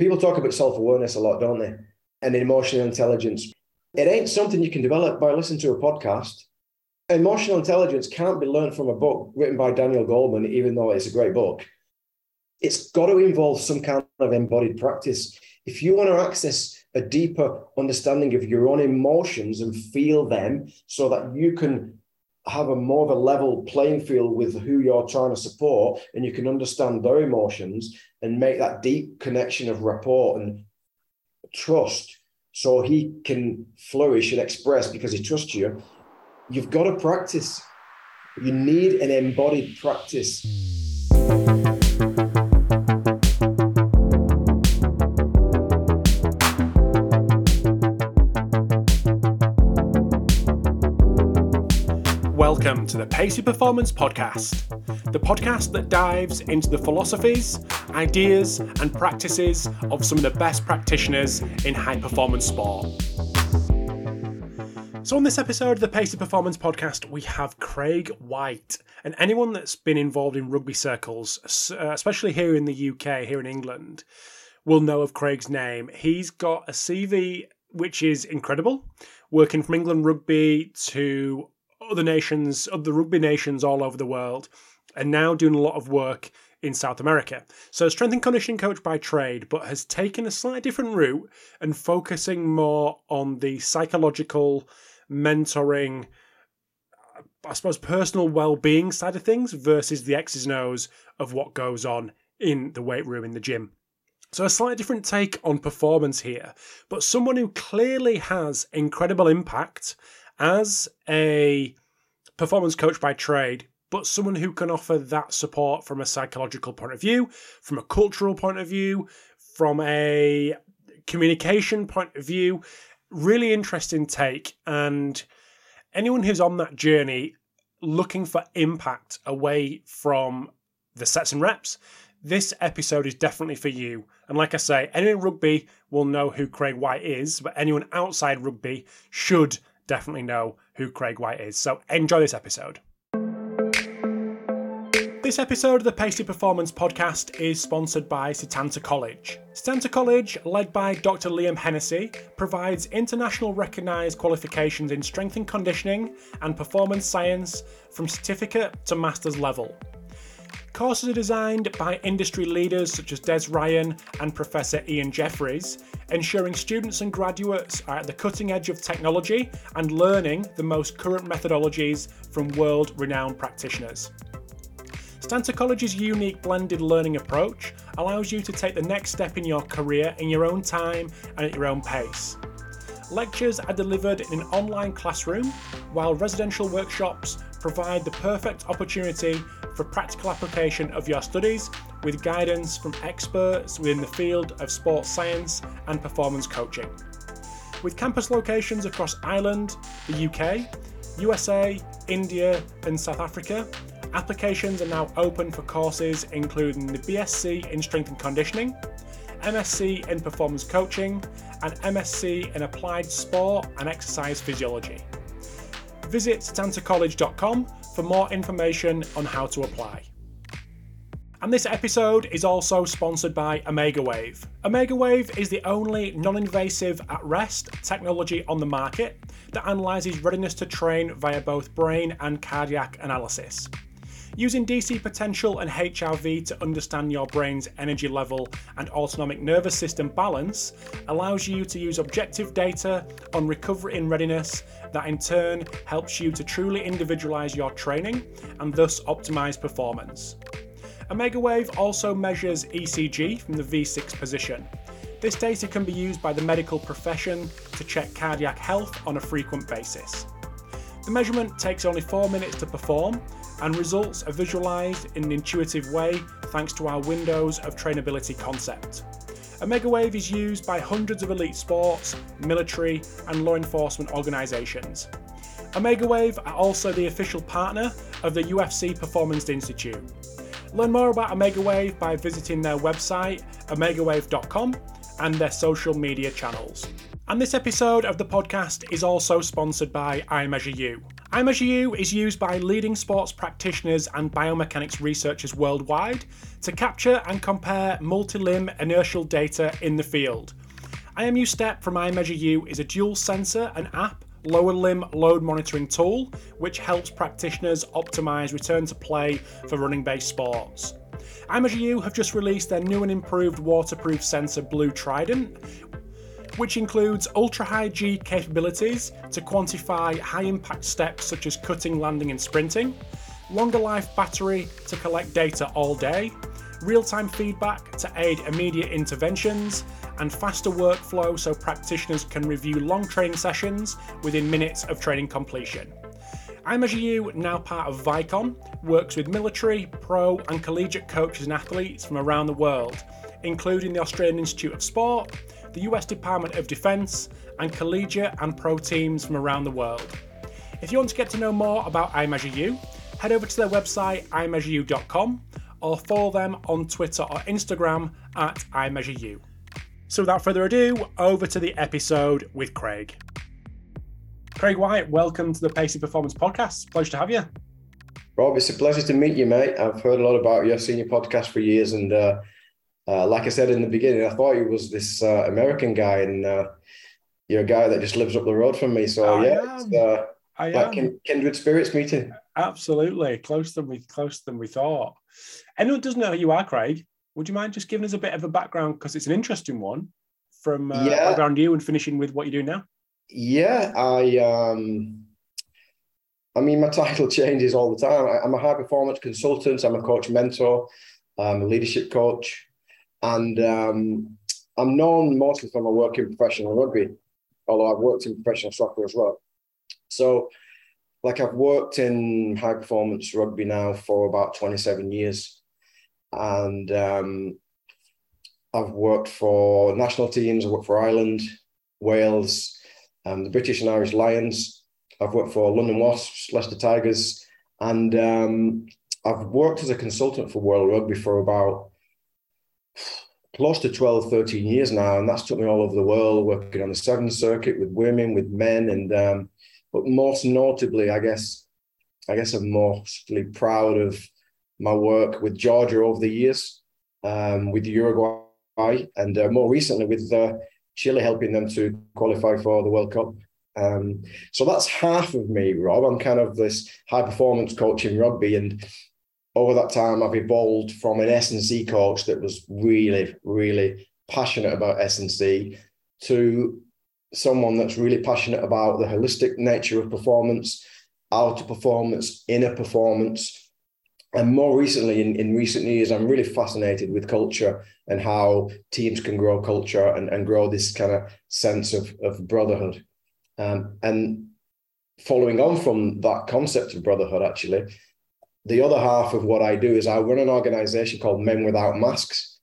People talk about self awareness a lot, don't they? And emotional intelligence. It ain't something you can develop by listening to a podcast. Emotional intelligence can't be learned from a book written by Daniel Goleman, even though it's a great book. It's got to involve some kind of embodied practice. If you want to access a deeper understanding of your own emotions and feel them so that you can have a more of a level playing field with who you're trying to support and you can understand their emotions and make that deep connection of rapport and trust so he can flourish and express because he trusts you. You've got to practice. You need an embodied practice hmm. Welcome to the Pacey Performance Podcast, the podcast that dives into the philosophies, ideas, and practices of some of the best practitioners in high performance sport. So, on this episode of the Pacey Performance Podcast, we have Craig White. And anyone that's been involved in rugby circles, uh, especially here in the UK, here in England, will know of Craig's name. He's got a CV which is incredible, working from England Rugby to other nations, other rugby nations all over the world, and now doing a lot of work in South America. So, strength and conditioning coach by trade, but has taken a slightly different route and focusing more on the psychological mentoring, I suppose, personal well being side of things versus the X's and O's of what goes on in the weight room in the gym. So, a slightly different take on performance here, but someone who clearly has incredible impact as a performance coach by trade, but someone who can offer that support from a psychological point of view, from a cultural point of view, from a communication point of view. Really interesting take. And anyone who's on that journey looking for impact away from the sets and reps, this episode is definitely for you. And like I say, anyone in rugby will know who Craig White is, but anyone outside rugby should definitely know who Craig White is. So enjoy this episode. This episode of the Pacey Performance Podcast is sponsored by Setanta College. Setanta College, led by Dr. Liam Hennessy, provides international recognised qualifications in strength and conditioning and performance science from certificate to master's level. Courses are designed by industry leaders such as Des Ryan and Professor Ian Jeffreys, ensuring students and graduates are at the cutting edge of technology and learning the most current methodologies from world renowned practitioners. Setanta College's unique blended learning approach allows you to take the next step in your career in your own time and at your own pace. Lectures are delivered in an online classroom, while residential workshops provide the perfect opportunity for practical application of your studies with guidance from experts within the field of sports science and performance coaching. With campus locations across Ireland, the UK, USA, India, and South Africa, applications are now open for courses including the BSc in Strength and Conditioning, MSc in Performance Coaching, and MSc in Applied Sport and Exercise Physiology. Visit setantacollege.com for more information on how to apply. And this episode is also sponsored by Omega Wave. Omega Wave is the only non invasive at rest technology on the market that analyses readiness to train via both brain and cardiac analysis. Using DC potential and HRV to understand your brain's energy level and autonomic nervous system balance allows you to use objective data on recovery and readiness that in turn helps you to truly individualize your training and thus optimize performance. Omega Wave also measures ECG from the V6 position. This data can be used by the medical profession to check cardiac health on a frequent basis. The measurement takes only 4 minutes to perform and results are visualized in an intuitive way thanks to our windows of trainability concept. Omega Wave is used by hundreds of elite sports, military, and law enforcement organisations. Omega Wave are also the official partner of the UFC Performance Institute. Learn more about Omega Wave by visiting their website, omegawave.com, and their social media channels. And this episode of the podcast is also sponsored by iMeasureU. iMeasureU is used by leading sports practitioners and biomechanics researchers worldwide to capture and compare multi-limb inertial data in the field. IMU Step from iMeasureU is a dual sensor and app lower limb load monitoring tool which helps practitioners optimize return to play for running based sports. iMeasureU have just released their new and improved waterproof sensor Blue Trident, which includes ultra high G capabilities to quantify high impact steps such as cutting, landing, and sprinting, longer life battery to collect data all day, real time feedback to aid immediate interventions, and faster workflow so practitioners can review long training sessions within minutes of training completion. iMeasureU, now part of Vicon, works with military, pro, and collegiate coaches and athletes from around the world, including the Australian Institute of Sport, the US Department of Defense, and collegiate and pro teams from around the world. If you want to get to know more about iMeasureU, head over to their website imeasureu.com or follow them on Twitter or Instagram at iMeasureU. So without further ado, over to the episode with Craig. Craig White, welcome to the Pacey Performance Podcast. Pleasure to have you. Rob, it's a pleasure to meet you, mate. I've heard a lot about you. I've seen your podcast for years, and uh, uh, like I said in the beginning, I thought he was this uh, American guy, and uh, you're a guy that just lives up the road from me. So I yeah, uh, I like am. kindred spirits meeting. Absolutely, closer than we closer than we thought. Anyone doesn't know who you are, Craig? Would you mind just giving us a bit of a background because it's an interesting one from uh, yeah. around you and finishing with what you do now? Yeah, I um, I mean, my title changes all the time. I, am a high performance consultant. I'm a coach mentor. I'm a leadership coach. And um, I'm known mostly for my work in professional rugby, although I've worked in professional soccer as well. So, like, I've worked in high performance rugby now for about 27 years. And um, I've worked for national teams, I've worked for Ireland, Wales, um, the British and Irish Lions. I've worked for London Wasps, Leicester Tigers, and um, I've worked as a consultant for World Rugby for about close to 12, 13 years now. And that's took me all over the world, working on the Seven Circuit with women, with men. And, um, but most notably, I guess, I guess I'm mostly proud of my work with Georgia over the years, um, with Uruguay, and uh, more recently with uh, Chile, helping them to qualify for the World Cup. Um, so that's half of me, Rob. I'm kind of this high performance coach in rugby, and over that time, I've evolved from an S&C coach that was really, really passionate about S&C to someone that's really passionate about the holistic nature of performance, outer performance, inner performance. And more recently, in, in recent years, I'm really fascinated with culture and how teams can grow culture and, and grow this kind of sense of, of brotherhood. Um, and following on from that concept of brotherhood, actually, the other half of what I do is I run an organization called Men Without Masks.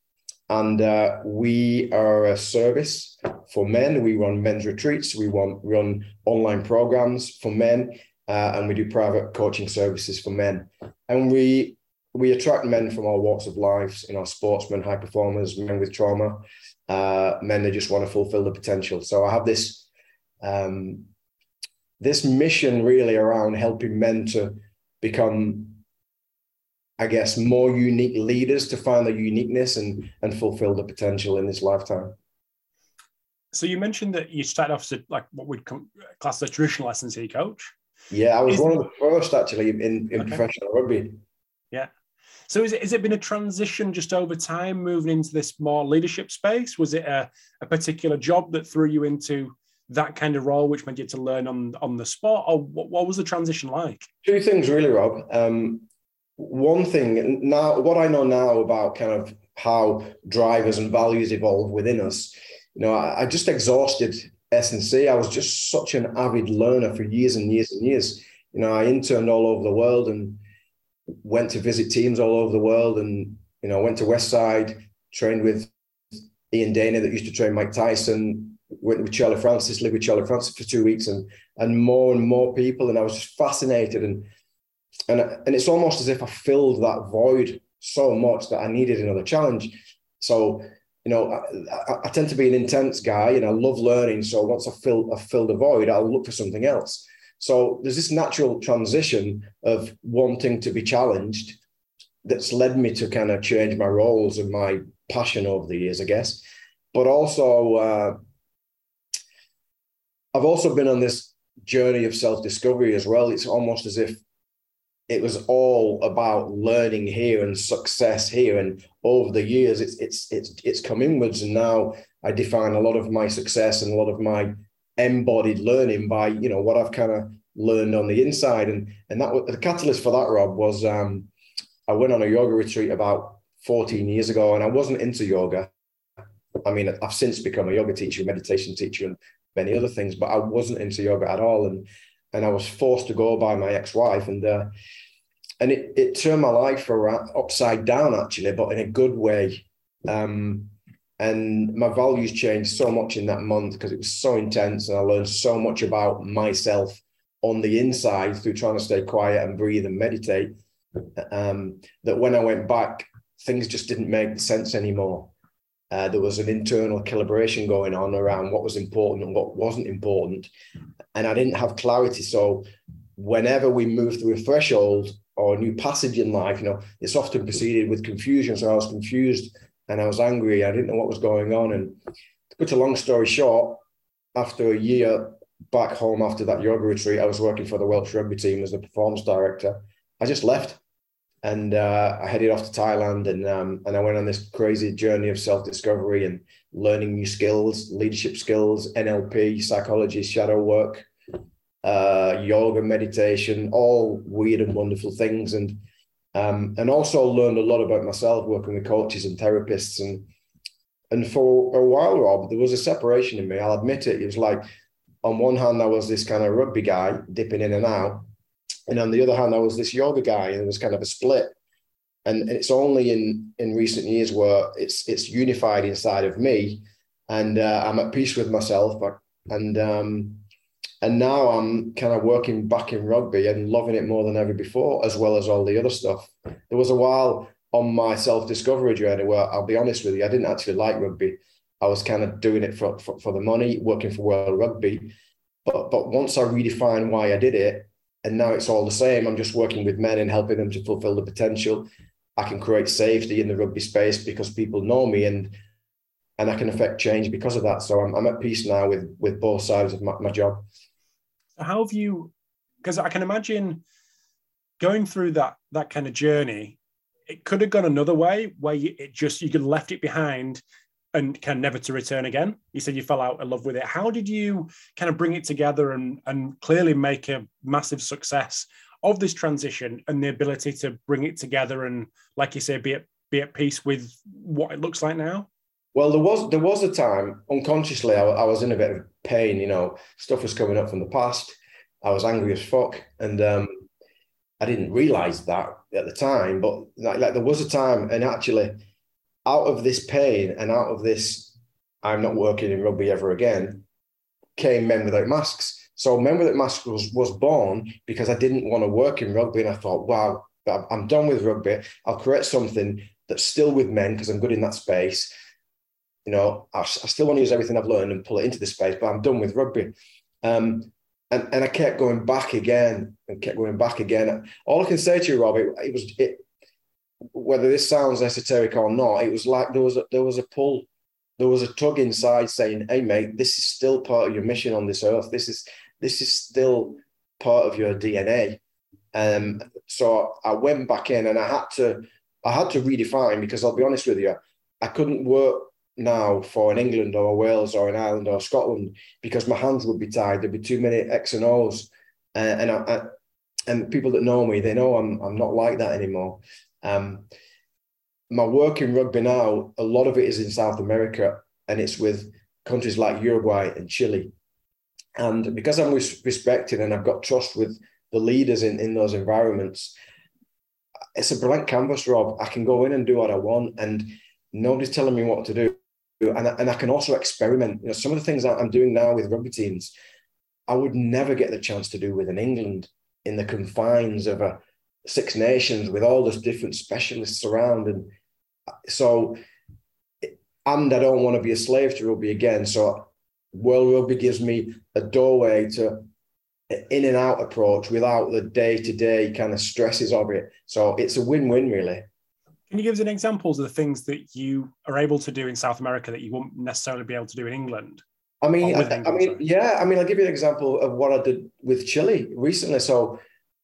And uh, we are a service for men. We run men's retreats. We run, run online programs for men. Uh, and we do private coaching services for men. And we we attract men from all walks of life, you know, sportsmen, high performers, men with trauma, uh, men that just want to fulfill the potential. So I have this um, this mission really around helping men to become I guess, more unique leaders to find their uniqueness and and fulfill the potential in this lifetime. So you mentioned that you started off as a, like what we'd class as a traditional S&C coach. Yeah, I was is, one of the first actually in, in okay. professional rugby. Yeah. So is it, has it been a transition just over time moving into this more leadership space? Was it a, a particular job that threw you into that kind of role, which made you had to learn on on the spot, or what, what was the transition like? Two things really, Rob. Um, one thing now, what I know now about kind of how drivers and values evolve within us, you know, I, I just exhausted S&C. I was just such an avid learner for years and years and years. You know, I interned all over the world and went to visit teams all over the world and, you know, went to West Side, trained with Ian Dana that used to train Mike Tyson, went with Charlie Francis, lived with Charlie Francis for two weeks and and more and more people. And I was just fascinated and and and it's almost as if I filled that void so much that I needed another challenge. So you know, I, I, tend to be an intense guy and I love learning. So once I fill I fill the void, I'll look for something else. So there's this natural transition of wanting to be challenged that's led me to kind of change my roles and my passion over the years, I guess. But also, uh, I've also been on this journey of self discovery as well. It's almost as if it was all about learning here and success here. And over the years, it's it's it's it's come inwards, and now I define a lot of my success and a lot of my embodied learning by you know what I've kind of learned on the inside. And and that the catalyst for that, Rob, was um, I went on a yoga retreat about 14 years ago, and I wasn't into yoga. I mean, I've since become a yoga teacher, meditation teacher, and many other things, but I wasn't into yoga at all. And and I was forced to go by my ex-wife, and uh, and it, it turned my life around upside down actually, but in a good way. Um, and my values changed so much in that month because it was so intense, and I learned so much about myself on the inside through trying to stay quiet and breathe and meditate. Um, that when I went back, things just didn't make sense anymore. Uh, there was an internal calibration going on around what was important and what wasn't important. And I didn't have clarity. So, whenever we move through a threshold or a new passage in life, you know, it's often preceded with confusion. So, I was confused and I was angry. I didn't know what was going on. And to put a long story short, after a year back home after that yoga retreat, I was working for the Welsh rugby team as the performance director. I just left and uh, I headed off to Thailand and um, and I went on this crazy journey of self discovery and learning new skills, leadership skills, NLP, psychology, shadow work, uh, yoga, meditation, all weird and wonderful things, and um, and also learned a lot about myself working with coaches and therapists and and for a while, Rob, there was a separation in me. I'll admit it. It was like on one hand, I was this kind of rugby guy dipping in and out, and on the other hand, I was this yoga guy, and it was kind of a split. And it's only in in recent years where it's it's unified inside of me, and uh, I'm at peace with myself. And um, and now I'm kind of working back in rugby and loving it more than ever before, as well as all the other stuff. There was a while on my self discovery journey where I'll be honest with you, I didn't actually like rugby. I was kind of doing it for, for, for the money, working for World Rugby. But but once I redefined why I did it, and now it's all the same. I'm just working with men and helping them to fulfill the potential. I can create safety in the rugby space because people know me and and I can affect change because of that. So I'm, I'm at peace now with with both sides of my, my job. How have you? Because I can imagine going through that that kind of journey. It could have gone another way, where you, it just you could left it behind and kind never to return again. You said you fell out of love with it. How did you kind of bring it together and and clearly make a massive success of this transition and the ability to bring it together and, like you say, be at be at peace with what it looks like now? Well, there was there was a time unconsciously I, I was in a bit of pain. You know, stuff was coming up from the past. I was angry as fuck, and um, I didn't realize that at the time. But like, like there was a time, and actually out of this pain and out of this, I'm not working in rugby ever again, came Men Without Masks. So Men Without Masks was, was born because I didn't want to work in rugby. And I thought, wow, I'm done with rugby. I'll create something that's still with men because I'm good in that space. You know, I, I, still want to use everything I've learned and pull it into the space, but I'm done with rugby. Um, and, and I kept going back again and kept going back again. All I can say to you, Rob, it, it was it, whether this sounds esoteric or not, it was like there was a, there was a pull, there was a tug inside saying, "Hey, mate, this is still part of your mission on this earth. This is this is still part of your DNA." Um, so I went back in and I had to I had to redefine because I'll be honest with you, I couldn't work now for an England or Wales or an Ireland or Scotland because my hands would be tied. There'd be too many X and O's, uh, and I, I, and people that know me, they know I'm I'm not like that anymore. Um, my work in rugby now, a lot of it is in South America and it's with countries like Uruguay and Chile. And because I'm respected and I've got trust with the leaders in, in those environments, it's a blank canvas, Rob. I can go in and do what I want, and nobody's telling me what to do. And I, and I can also experiment. You know, some of the things I'm doing now with rugby teams, I would never get the chance to do with an England in the confines of a Six Nations with all those different specialists around. And so, and I don't want to be a slave to rugby again. So, World Rugby gives me a doorway to in and out approach without the day to day kind of stresses of it. So it's a win win, really. Can you give us an examples of the things that you are able to do in South America that you won't necessarily be able to do in England? I mean, I, England, I, mean, sorry. yeah. I mean, I'll give you an example of what I did with Chile recently. So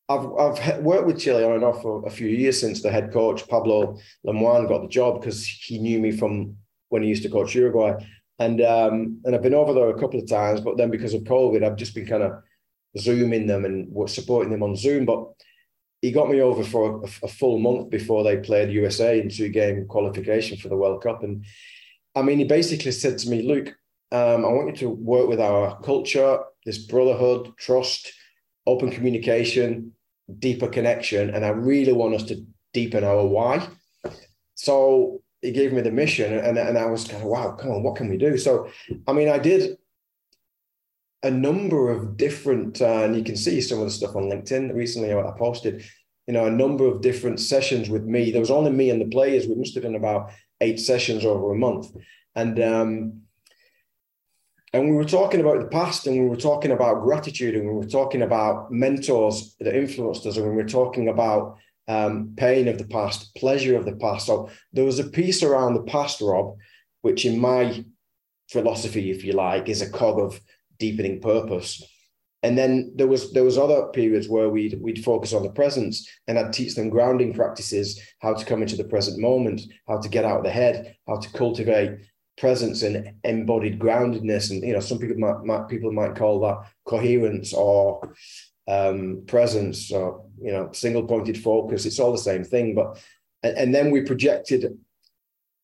I've I've worked with Chile on and off for a few years since the head coach Pablo Lemoine got the job because he knew me from when he used to coach Uruguay, and um, and I've been over there a couple of times. But then because of COVID, I've just been kind of zooming them and supporting them on Zoom. But he got me over for a, a, full month before they played USA in two game qualification for the World Cup. And I mean, he basically said to me, Luke, um, I want you to work with our culture, this brotherhood, trust, open communication, deeper connection. And I really want us to deepen our why. So he gave me the mission and, and I was kind of, wow, come on, what can we do? So, I mean, I did a number of different, uh, and you can see some of the stuff on LinkedIn recently. I posted, you know, a number of different sessions with me. There was only me and the players. We must have done about eight sessions over a month, and um, and we were talking about the past, and we were talking about gratitude, and we were talking about mentors that influenced us, and we were talking about um, pain of the past, pleasure of the past. So there was a piece around the past, Rob, which in my philosophy, if you like, is a cog of deepening purpose. And then there was there was other periods where we'd we'd focus on the presence and I'd teach them grounding practices, how to come into the present moment, how to get out of the head, how to cultivate presence and embodied groundedness. And you know, some people might, might people might call that coherence or um, presence or you know, single pointed focus. It's all the same thing. But and, and then we projected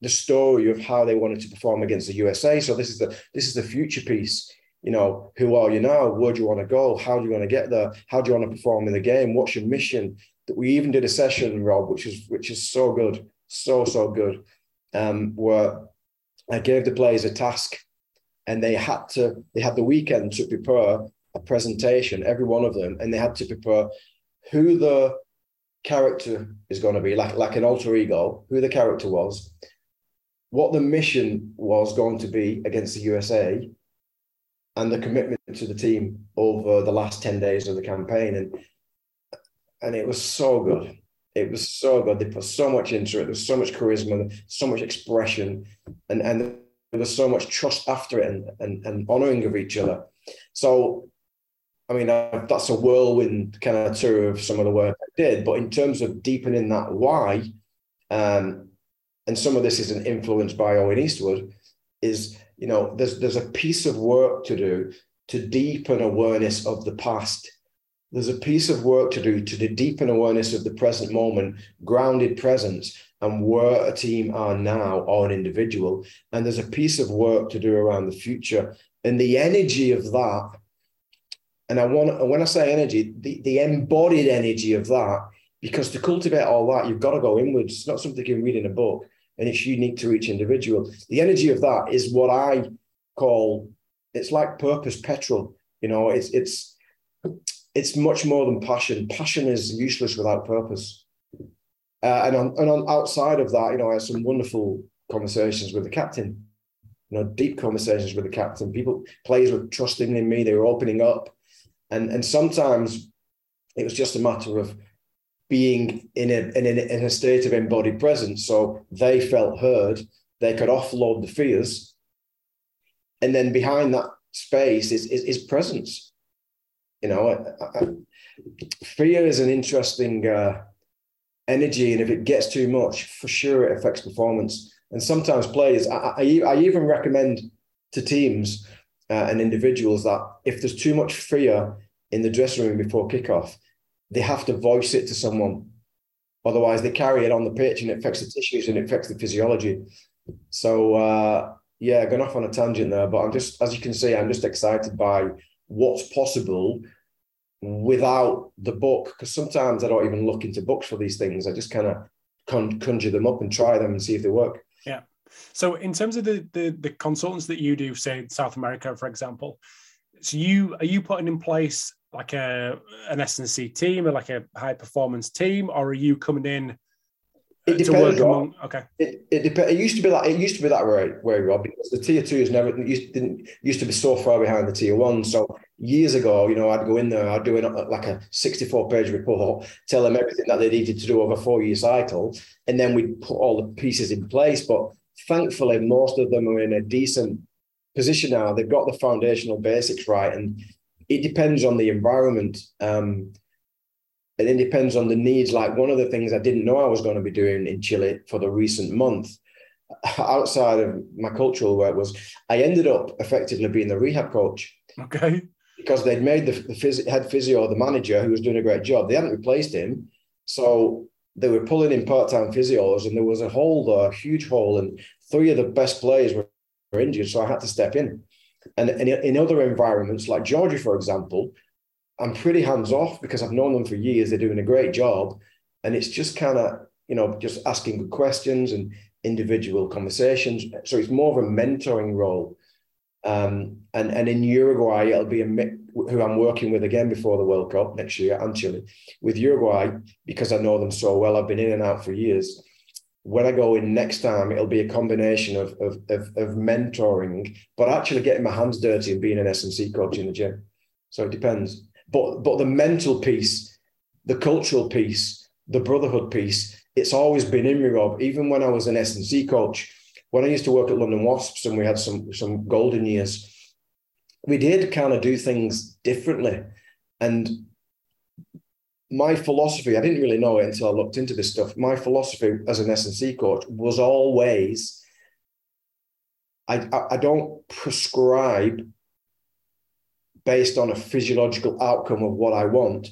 the story of how they wanted to perform against the USA. So this is the this is the future piece you know, who are you now? Where do you want to go? How do you want to get there? How do you want to perform in the game? What's your mission? That we even did a session, Rob, which is which is so good, so so good, um, where I gave the players a task, and they had to they had the weekend to prepare a presentation, every one of them, and they had to prepare who the character is going to be, like like an alter ego, who the character was, what the mission was going to be against the USA, and the commitment to the team over the last 10 days of the campaign. And and it was so good. It was so good. They put so much into it. There's so much charisma, so much expression, and, and there was so much trust after it and, and, and honoring of each other. So, I mean, uh, that's a whirlwind kind of tour of some of the work I did. But in terms of deepening that why, um, and some of this isn't influenced by Owen Eastwood, is you know, there's there's a piece of work to do to deepen awareness of the past. There's a piece of work to do to deepen awareness of the present moment, grounded presence, and where a team are now or an individual. And there's a piece of work to do around the future. And the energy of that, and I want when I say energy, the, the embodied energy of that, because to cultivate all that, you've got to go inwards. It's not something you can read in a book and it's unique to each individual. The energy of that is what I call it's like purpose petrol. You know, it's it's it's much more than passion. Passion is useless without purpose. Uh, and on and on outside of that, you know, I had some wonderful conversations with the captain. You know, deep conversations with the captain. People, players were trusting in me. They were opening up, and and sometimes it was just a matter of being in a, in a, in a state of embodied presence. So they felt heard, they could offload the fears. And then behind that space is, is, is presence. You know, I, I, fear is an interesting uh, energy. And if it gets too much, for sure it affects performance. And sometimes players, I, I, even recommend to teams uh, and individuals that if there's too much fear in the dressing room before kickoff, they have to voice it to someone. Otherwise, they carry it on the pitch and it affects the tissues and it affects the physiology. So, uh, yeah, going off on a tangent there, but I'm just, as you can see, I'm just excited by what's possible without the book. Because sometimes I don't even look into books for these things. I just kind of con- conjure them up and try them and see if they work. Yeah. So, in terms of the, the the consultants that you do, say South America, for example, so you are you putting in place like a an S&C team or like a high performance team, or are you coming in It depends. Among, okay. It, it depends. It used to be that. It used to be that way, way Rob, because the tier two is never used didn't used to be so far behind the tier one. So years ago, you know, I'd go in there, I'd do like a sixty-four page report, tell them everything that they needed to do over a four-year cycle, and then we'd put all the pieces in place. But thankfully, most of them are in a decent position now. They've got the foundational basics right, and it depends on the environment. Um, and it depends on the needs. Like one of the things I didn't know I was going to be doing in Chile for the recent month, outside of my cultural work, was I ended up effectively being the rehab coach. Okay. Because they'd made the, the phys- head physio, the manager, who was doing a great job. They hadn't replaced him, so they were pulling in part-time physios, and there was a hole there, a huge hole, and three of the best players were, were injured, so I had to step in. And, and in other environments, like Georgia, for example, I'm pretty hands off because I've known them for years. They're doing a great job. And it's just kind of, you know, just asking good questions and individual conversations. So it's more of a mentoring role. Um, and, and in Uruguay, it'll be a who I'm working with again before the World Cup next year and Chile with Uruguay because I know them so well. I've been in and out for years. When I go in next time, it'll be a combination of, of, of, of mentoring, but actually getting my hands dirty and being an S&C coach in the gym. So it depends. But but the mental piece, the cultural piece, the brotherhood piece, it's always been in me, Rob. Even when I was an S&C coach, when I used to work at London Wasps and we had some some golden years, we did kind of do things differently. And my philosophy, I didn't really know it until I looked into this stuff. My philosophy as an S&C coach was always I, I don't prescribe based on a physiological outcome of what I want,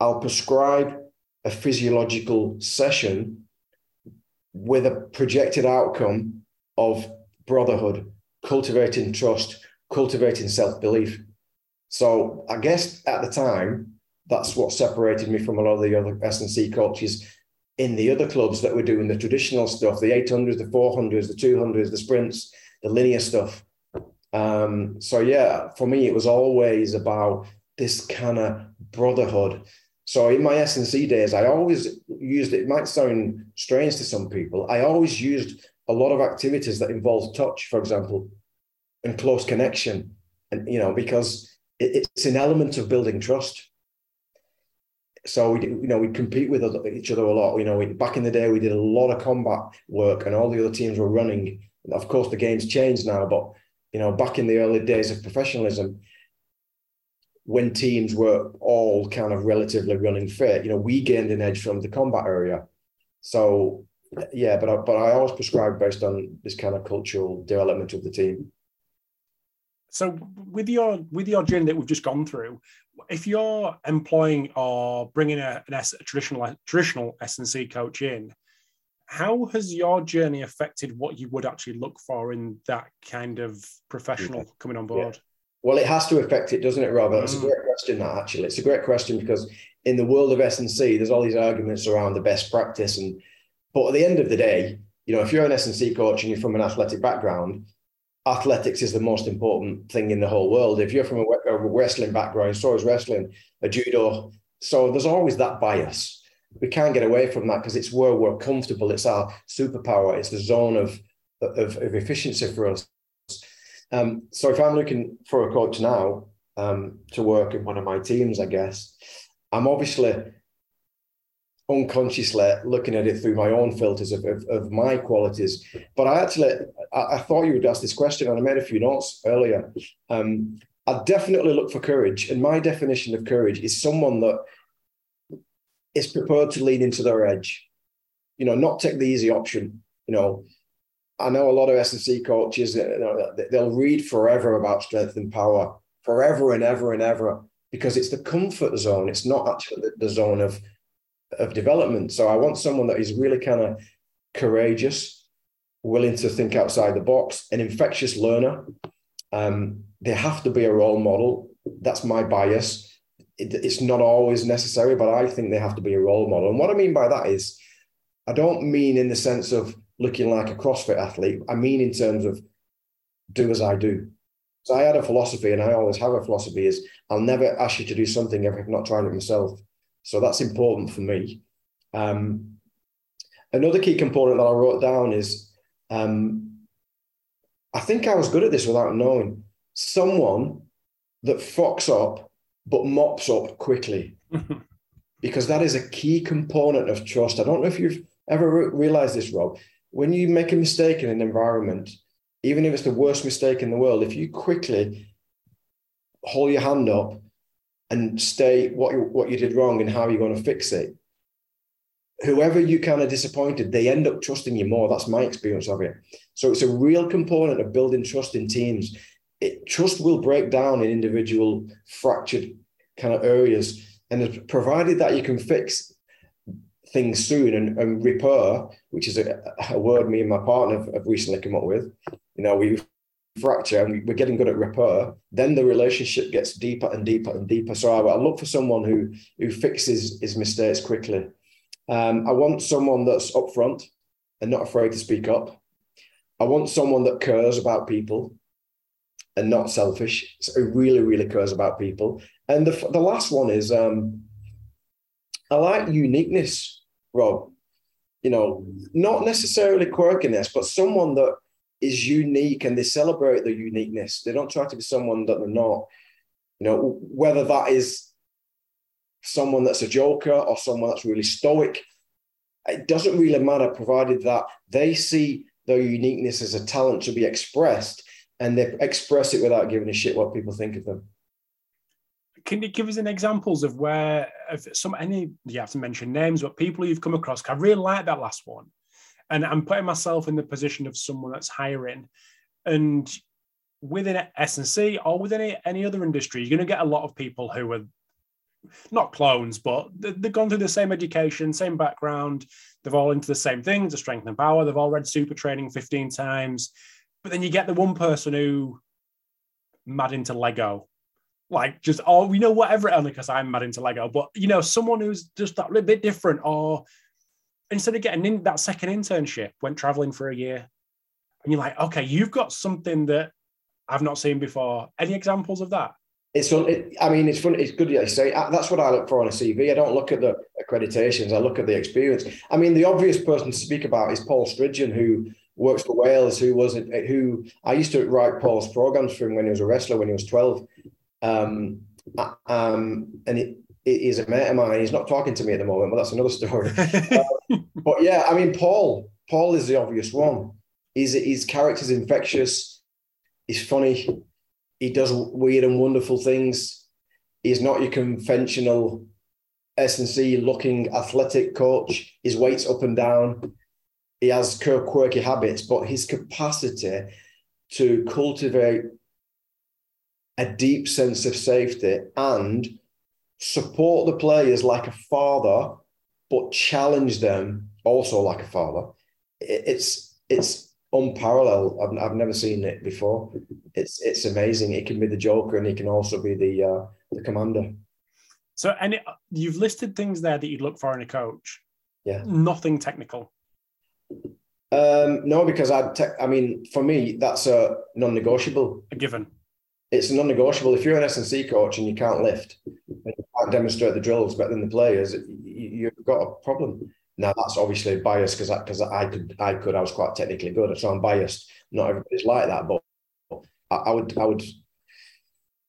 I'll prescribe a physiological session with a projected outcome of brotherhood, cultivating trust, cultivating self belief. So I guess at the time, that's what separated me from a lot of the other S&C coaches in the other clubs that were doing the traditional stuff, the 800s, the 400s, the 200s, the sprints, the linear stuff. Um, so yeah, for me, it was always about this kind of brotherhood. So in my S&C days, I always used it. Might sound strange to some people. I always used a lot of activities that involved touch, for example, and close connection, and you know because it, it's an element of building trust. So we, you know, we compete with each other a lot. You know, we, back in the day, we did a lot of combat work, and all the other teams were running. Of course, the game's changed now, but you know, back in the early days of professionalism, when teams were all kind of relatively running fit, you know, we gained an edge from the combat area. So yeah, but I, but I always prescribe based on this kind of cultural development of the team. So with your with your journey that we've just gone through, if you're employing or bringing a, an S, a traditional traditional S and C coach in, how has your journey affected what you would actually look for in that kind of professional coming on board? Yeah. Well, it has to affect it, doesn't it, Robert? Mm. It's a mm. great question. That actually, it's a great question because in the world of S and C, there's all these arguments around the best practice, and but at the end of the day, you know, if you're an S and C coach and you're from an athletic background, athletics is the most important thing in the whole world. If you're from a, a wrestling background, so is wrestling, a judo. So there's always that bias we can't get away from that because it's where we're comfortable. It's our superpower. It's the zone of of, of efficiency for us. Um, so if I'm looking for a coach now um, to work in one of my teams, I guess I'm obviously unconsciously looking at it through my own filters of, of, of my qualities. But I actually, I, I, thought you would ask this question, and I made a few notes earlier. Um, I definitely look for courage, and my definition of courage is someone that is prepared to lean into their edge. You know, not take the easy option. You know, I know a lot of S&C coaches, you know, they'll read forever about strength and power, forever and ever and ever, because it's the comfort zone. It's not actually the, zone of, of development. So I want someone that is really kind of courageous, willing to think outside the box, an infectious learner. Um, they have to be a role model. That's my bias it, it's not always necessary, but I think they have to be a role model. And what I mean by that is, I don't mean in the sense of looking like a CrossFit athlete. I mean in terms of do as I do. So I had a philosophy, and I always have a philosophy: is I'll never ask you to do something if I've not tried it myself. So that's important for me. Um, Another key component that I wrote down is um, I think I was good at this without knowing someone that fucks up but mops up quickly. because that is a key component of trust. I don't know if you've ever re- realized this, Rob. When you make a mistake in an environment, even if it's the worst mistake in the world, if you quickly hold your hand up and state what you, what you did wrong and how you're going to fix it, whoever you kind of disappointed, they end up trusting you more. That's my experience of it. So it's a real component of building trust in teams. It, trust will break down in individual fractured kind of areas, and provided that you can fix things soon and, and repair, which is a, a, word me and my partner have, have recently come up with. You know, we fracture and we're getting good at repair, then the relationship gets deeper and deeper and deeper. So I, I look for someone who who fixes his mistakes quickly. Um, I want someone that's upfront and not afraid to speak up. I want someone that cares about people and not selfish. So really, really cares about people. And the the last one is um, I like uniqueness, Rob. You know, not necessarily quirkiness, but someone that is unique and they celebrate their uniqueness. They don't try to be someone that they're not. You know, whether that is someone that's a joker or someone that's really stoic, it doesn't really matter, provided that they see their uniqueness as a talent to be expressed and they express it without giving a shit what people think of them. Can you give us an examples of where some any you have to mention names, but people you've come across? I really like that last one and I'm putting myself in the position of someone that's hiring, and within S&C or within any, any other industry, you're going to get a lot of people who are not clones, but they've gone through the same education, same background. They've all into the same things, the strength and power. They've all read super training 15 times. But then you get the one person who mad into Lego. Like just oh, you know, whatever only because I'm mad into Lego, but you know, someone who's just that little bit different or instead of getting in that second internship, went traveling for a year. And you're like, okay, you've got something that I've not seen before. Any examples of that? It's. It, I mean, it's fun. It's good to say. That's what I look for on a CV. I don't look at the accreditations. I look at the experience. I mean, the obvious person to speak about is Paul Stridgeon, who works for Wales. Who was who I used to write Paul's programs for him when he was a wrestler when he was twelve. Um, um, and it, is a mate of mine. He's not talking to me at the moment, but that's another story. uh, but yeah, I mean, Paul. Paul is the obvious one. His his character's infectious. He's funny. He does weird and wonderful things. He's not your conventional S and C looking athletic coach. His weight's up and down. He has quirky habits, but his capacity to cultivate a deep sense of safety and support the players like a father, but challenge them also like a father. It's it's unparalleled. I've, I've never seen it before. It's it's amazing. He can be the Joker and he can also be the uh, the commander. So, and it, you've listed things there that you'd look for in a coach. Yeah. Nothing technical. Um, no, because I, te- I mean, for me, that's a non-negotiable. A given. It's a non-negotiable. If you're an S and C coach and you can't lift, and you can't demonstrate the drills better than the players, you've got a problem. Now that's obviously biased because because I, I, could I could I was quite technically good, so I'm biased. Not everybody's like that, but I, I would I would.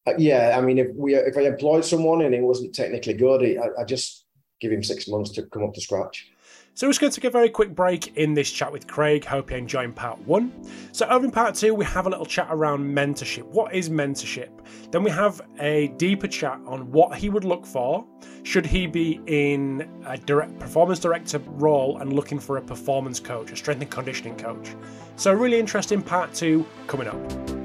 Uh, yeah, I mean, if we if I employed someone and he wasn't technically good, I, I just give him six months to come up to scratch. So we're just going to take a very quick break in this chat with Craig. Hope you're enjoying part one. So over in part two, we have a little chat around mentorship. What is mentorship? Then we have a deeper chat on what he would look for should he be in a direct performance director role and looking for a performance coach, a strength and conditioning coach. So really interesting part two coming up.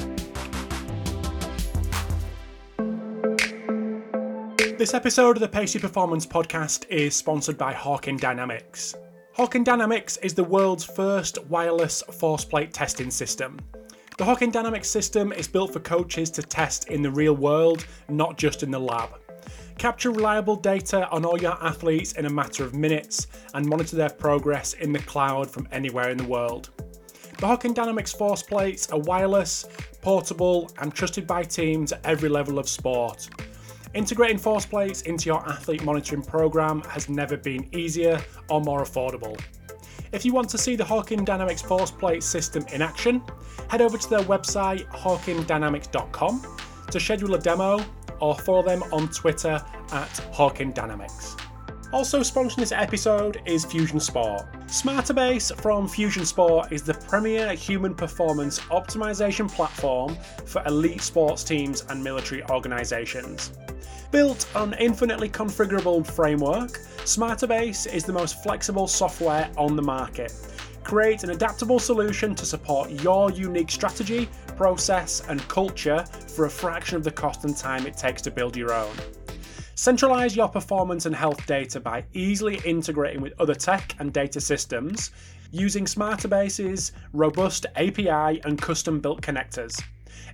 This episode of the Pacey Performance Podcast is sponsored by Hawkin Dynamics. Hawkin Dynamics is the world's first wireless force plate testing system. The Hawkin Dynamics system is built for coaches to test in the real world, not just in the lab. Capture reliable data on all your athletes in a matter of minutes and monitor their progress in the cloud from anywhere in the world. The Hawkin Dynamics force plates are wireless, portable, and trusted by teams at every level of sport. Integrating force plates into your athlete monitoring program has never been easier or more affordable. If you want to see the Hawkin Dynamics force plate system in action, head over to their website hawkindynamics.com to schedule a demo or follow them on Twitter at Hawkin Dynamics. Also sponsoring this episode is Fusion Sport. Smartabase from Fusion Sport is the premier human performance optimization platform for elite sports teams and military organizations. Built on infinitely configurable framework, Smartabase is the most flexible software on the market. Create an adaptable solution to support your unique strategy, process, and culture for a fraction of the cost and time it takes to build your own. Centralize your performance and health data by easily integrating with other tech and data systems using Smartabase's robust API and custom built connectors.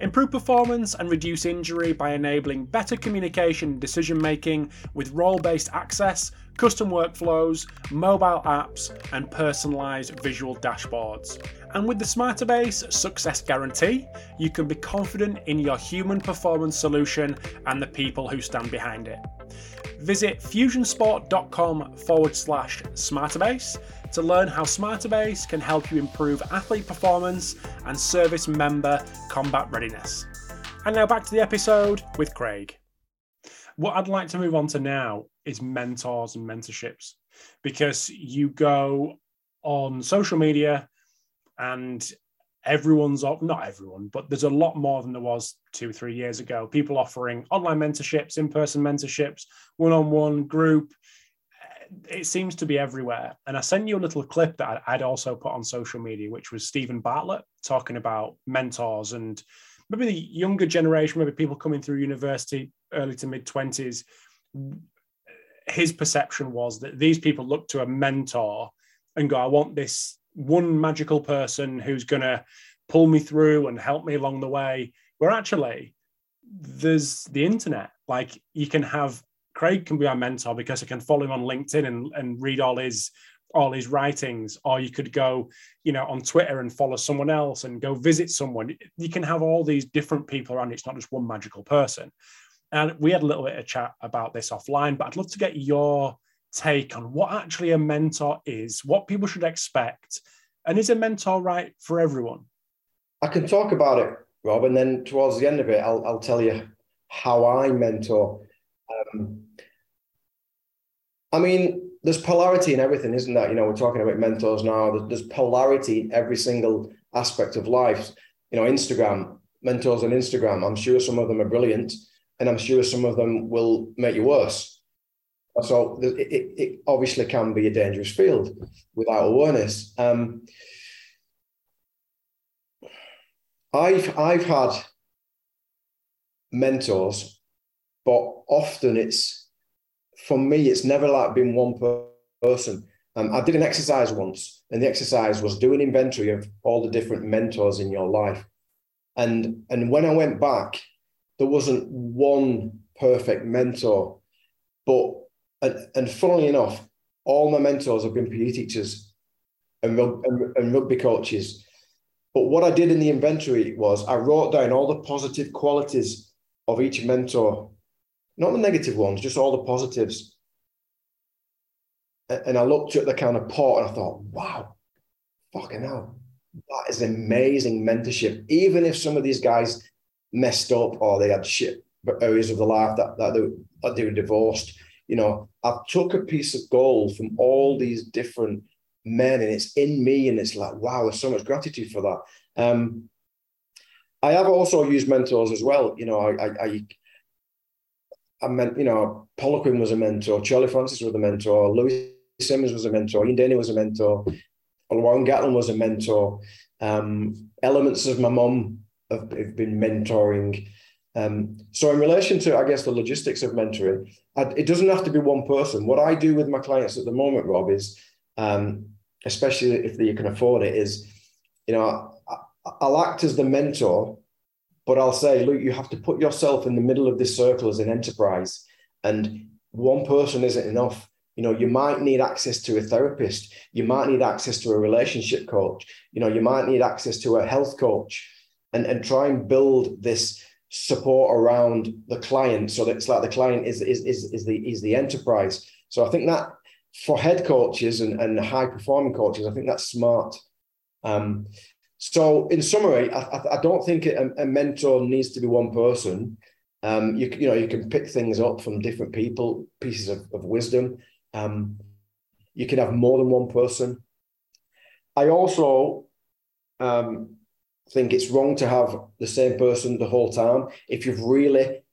Improve performance and reduce injury by enabling better communication and decision making with role based access, custom workflows, mobile apps, and personalized visual dashboards. And with the Smartabase Success Guarantee, you can be confident in your human performance solution and the people who stand behind it. Visit fusionsport.com forward slash Smartabase to learn how Smartabase can help you improve athlete performance and service member combat readiness. And now back to the episode with Craig. What I'd like to move on to now is mentors and mentorships because you go on social media and everyone's up not everyone but there's a lot more than there was two three years ago people offering online mentorships in-person mentorships one-on-one group it seems to be everywhere and i sent you a little clip that i'd also put on social media which was stephen bartlett talking about mentors and maybe the younger generation maybe people coming through university early to mid 20s his perception was that these people look to a mentor and go i want this one magical person who's going to pull me through and help me along the way. Where actually, there's the internet. Like you can have Craig can be our mentor because I can follow him on LinkedIn and, and read all his all his writings, or you could go, you know, on Twitter and follow someone else and go visit someone. You can have all these different people around. It's not just one magical person. And we had a little bit of chat about this offline, but I'd love to get your take on what actually a mentor is, what people should expect, and is a mentor right for everyone? I can talk about it, Rob, and then towards the end of it, I'll, I'll tell you how I mentor. Um, I mean, there's polarity in everything, isn't there? You know, we're talking about mentors now. There's polarity in every single aspect of life. You know, Instagram, mentors on Instagram. I'm sure some of them are brilliant, and I'm sure some of them will make you worse. So it, it, obviously can be a dangerous field without awareness. Um, I've I've had mentors, but often it's for me it's never like been one person. Um, I did an exercise once, and the exercise was do an inventory of all the different mentors in your life, and and when I went back, there wasn't one perfect mentor, but and, and funnily enough, all my mentors have been PE teachers and, and, and rugby coaches. But what I did in the inventory was I wrote down all the positive qualities of each mentor, not the negative ones, just all the positives. And I looked at the kind of pot and I thought, wow, fucking hell, that is amazing mentorship. Even if some of these guys messed up or they had shit areas of the life that, that, they, that they were divorced, you know, I've took a piece of gold from all these different men and it's in me and it's like, wow, there's so much gratitude for that. Um, I have also used mentors as well. You know, I, I, I, I meant, you know, Poliquin was a mentor, Charlie Francis was a mentor, Louie Simmons was a mentor, Ian Denny was a mentor, Warren Gatland was a mentor. Um, elements of my mum have, have been mentoring. Um, so in relation to, I guess, the logistics of mentoring, I, it doesn't have to be one person. What I do with my clients at the moment, Rob, is um, especially if you can afford it, is you know I, I'll act as the mentor, but I'll say, look, you have to put yourself in the middle of this circle as an enterprise, and one person isn't enough. You know, you might need access to a therapist. You might need access to a relationship coach. You know, you might need access to a health coach, and and try and build this support around the client so that it's like the client is is is, is the is the enterprise so i think that for head coaches and, and high performing coaches, I think that's smart. Um, so, in summary, I, I don't think a, a, mentor needs to be one person. Um, you, you know, you can pick things up from different people, pieces of, of wisdom. Um, you can have more than one person. I also um, think it's wrong to have the same person the whole time. If you've really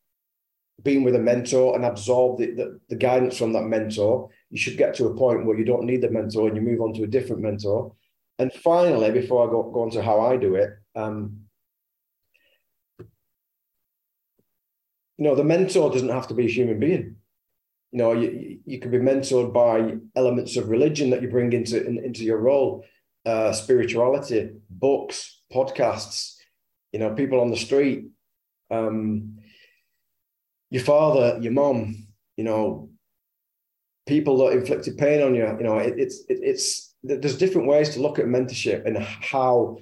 been with a mentor and absorbed the, the, the, guidance from that mentor, you should get to a point where you don't need the mentor and you move on to a different mentor. And finally, before I go, go on to how I do it, um, you know, the mentor doesn't have to be a human being. You know, you, you can be mentored by elements of religion that you bring into in, into your role, uh, spirituality, books, podcasts, you know, people on the street, um, your father, your mom, you know, people that inflicted pain on you. You know, it, it's it, it's there's different ways to look at mentorship and how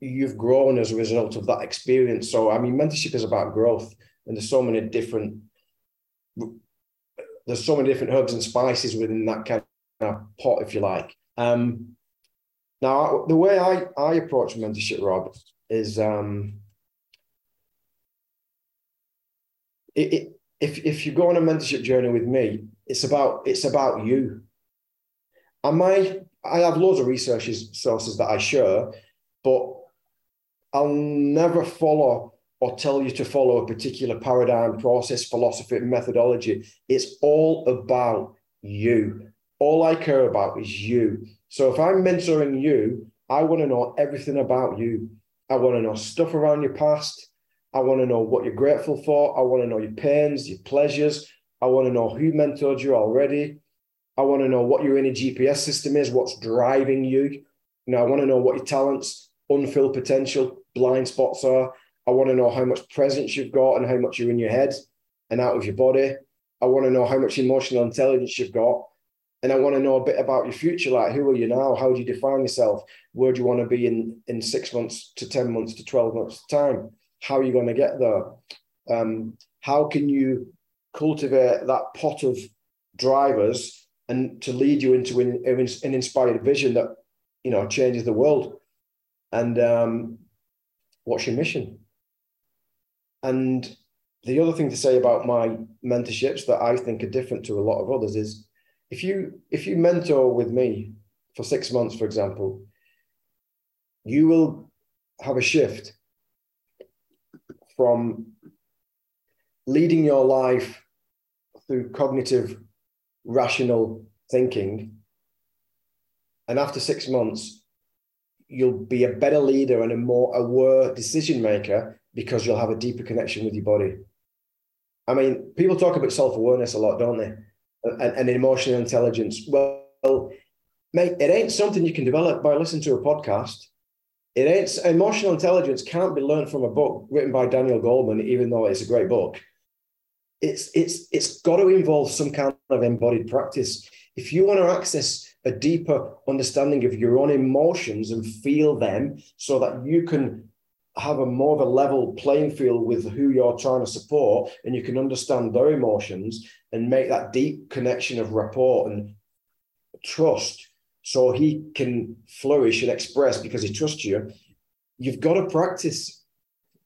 you've grown as a result of that experience. So, I mean, mentorship is about growth, and there's so many different there's so many different herbs and spices within that kind of pot, if you like. Um, now, the way I, I approach mentorship, Rob, is um, it, it, if if you go on a mentorship journey with me, it's about it's about you. Am my I have loads of research sources that I share, but I'll never follow or tell you to follow a particular paradigm, process, philosophy, methodology. It's all about you. All I care about is you. So if I'm mentoring you, I want to know everything about you. I want to know stuff around your past. I want to know what you're grateful for. I want to know your pains, your pleasures. I want to know who mentored you already. I want to know what your inner GPS system is, what's driving you. You know, I want to know what your talents, unfilled potential, blind spots are. I want to know how much presence you've got and how much you're in your head and out of your body. I want to know how much emotional intelligence you've got. And I want to know a bit about your future. Like, who are you now? How do you define yourself? Where do you want to be in, in six months to 10 months to 12 months' time? How are you going to get there? Um, how can you cultivate that pot of drivers and to lead you into an, an inspired vision that you know changes the world? And um, what's your mission? And the other thing to say about my mentorships that I think are different to a lot of others is if you if you mentor with me for six months, for example, you will have a shift from leading your life through cognitive, rational thinking. And after six months, you'll be a better leader and a more aware decision maker because you'll have a deeper connection with your body. I mean, people talk about self awareness a lot, don't they? And, and, emotional intelligence. Well, mate, it ain't something you can develop by listening to a podcast. It ain't emotional intelligence can't be learned from a book written by Daniel Goleman, even though it's a great book. It's it's it's got to involve some kind of embodied practice. If you want to access a deeper understanding of your own emotions and feel them so that you can have a more of a level playing field with who you're trying to support and you can understand their emotions and make that deep connection of rapport and trust so he can flourish and express because he trusts you. You've got to practice.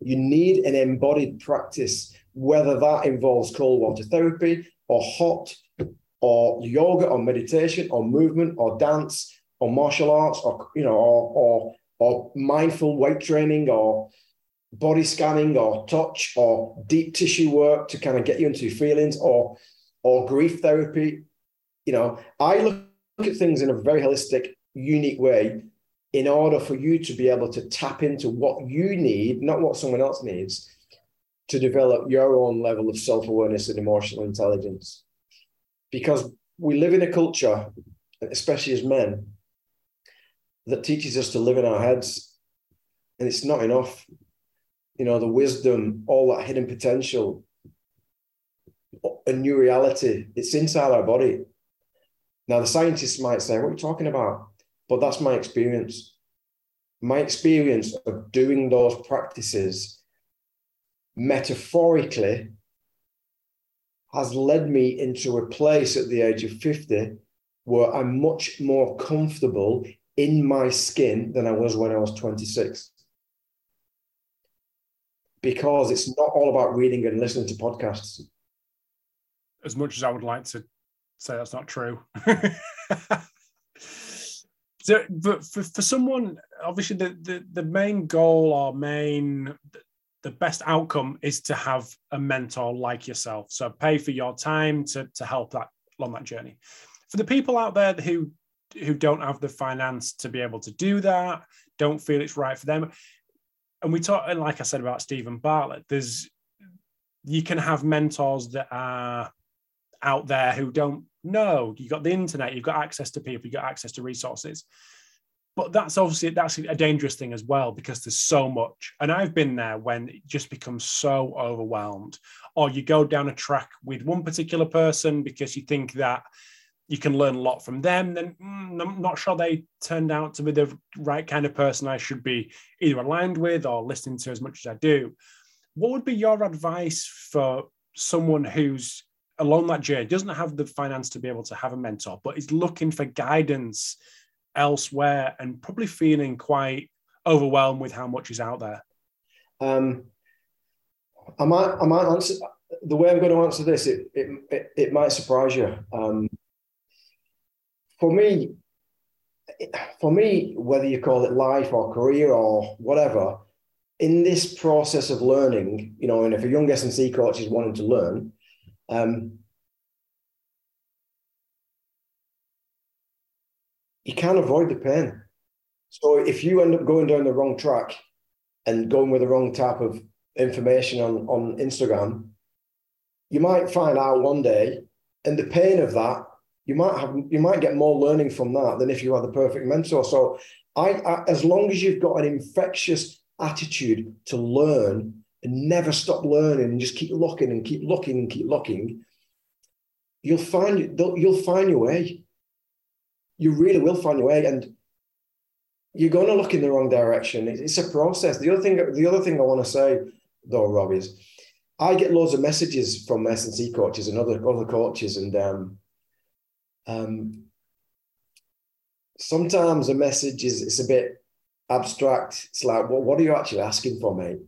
You need an embodied practice whether that involves cold water therapy or hot or yoga or meditation or movement or dance or martial arts or you know or, or or mindful weight training or body scanning or touch or deep tissue work to kind of get you into feelings or or grief therapy. You know i look at things in a very holistic unique way in order for you to be able to tap into what you need not what someone else needs to develop your own level of self-awareness and emotional intelligence because we live in a culture especially as men that teaches us to live in our heads. And it's not enough. You know, the wisdom, all that hidden potential, a new reality, it's inside our body. Now, the scientists might say, What are you talking about? But that's my experience. My experience of doing those practices metaphorically has led me into a place at the age of 50 where I'm much more comfortable in my skin than I was when I was 26. Because it's not all about reading and listening to podcasts. As much as I would like to say that's not true. so, but for, for someone, obviously, the, the, the main goal or main the best outcome is to have a mentor like yourself. So pay for your time to, to help that along that journey. For the people out there who who don't have the finance to be able to do that, don't feel it's right for them. And we talk, and like I said about Stephen Bartlett, there's you can have mentors that are out there who don't know. You've got the internet, you've got access to people, you've got access to resources but that's obviously that's a dangerous thing as well because there's so much. And i've been there when it just becomes so overwhelmed. Or you go down a track with one particular person because you think that you can learn a lot from them then mm, i'm not sure they turned out to be the right kind of person i should be either aligned with or listening to as much as i do. What would be your advice for someone who's along that journey doesn't have the finance to be able to have a mentor but is looking for guidance elsewhere and probably feeling quite overwhelmed with how much is out there? Um, I might, I might answer the way I'm going to answer this. It, it, it, it might surprise you. Um, for me, for me, whether you call it life or career or whatever, in this process of learning, you know, and if a young S&C coach is wanting to learn, um, you can't avoid the pain. So if you end up going down the wrong track and going with the wrong type of information on, on Instagram, you might find out one day, and the pain of that, you might have you might get more learning from that than if you had the perfect mentor. So I, I as long as you've got an infectious attitude to learn and never stop learning and just keep looking and keep looking and keep looking, you'll find you'll find your way you really will find your way and you're going to look in the wrong direction. It's a process. The other thing, the other thing I want to say though, Rob, is I get loads of messages from S&C coaches and other other coaches, and um, um, sometimes a message is it's a bit abstract. It's like, well, what are you actually asking for, mate?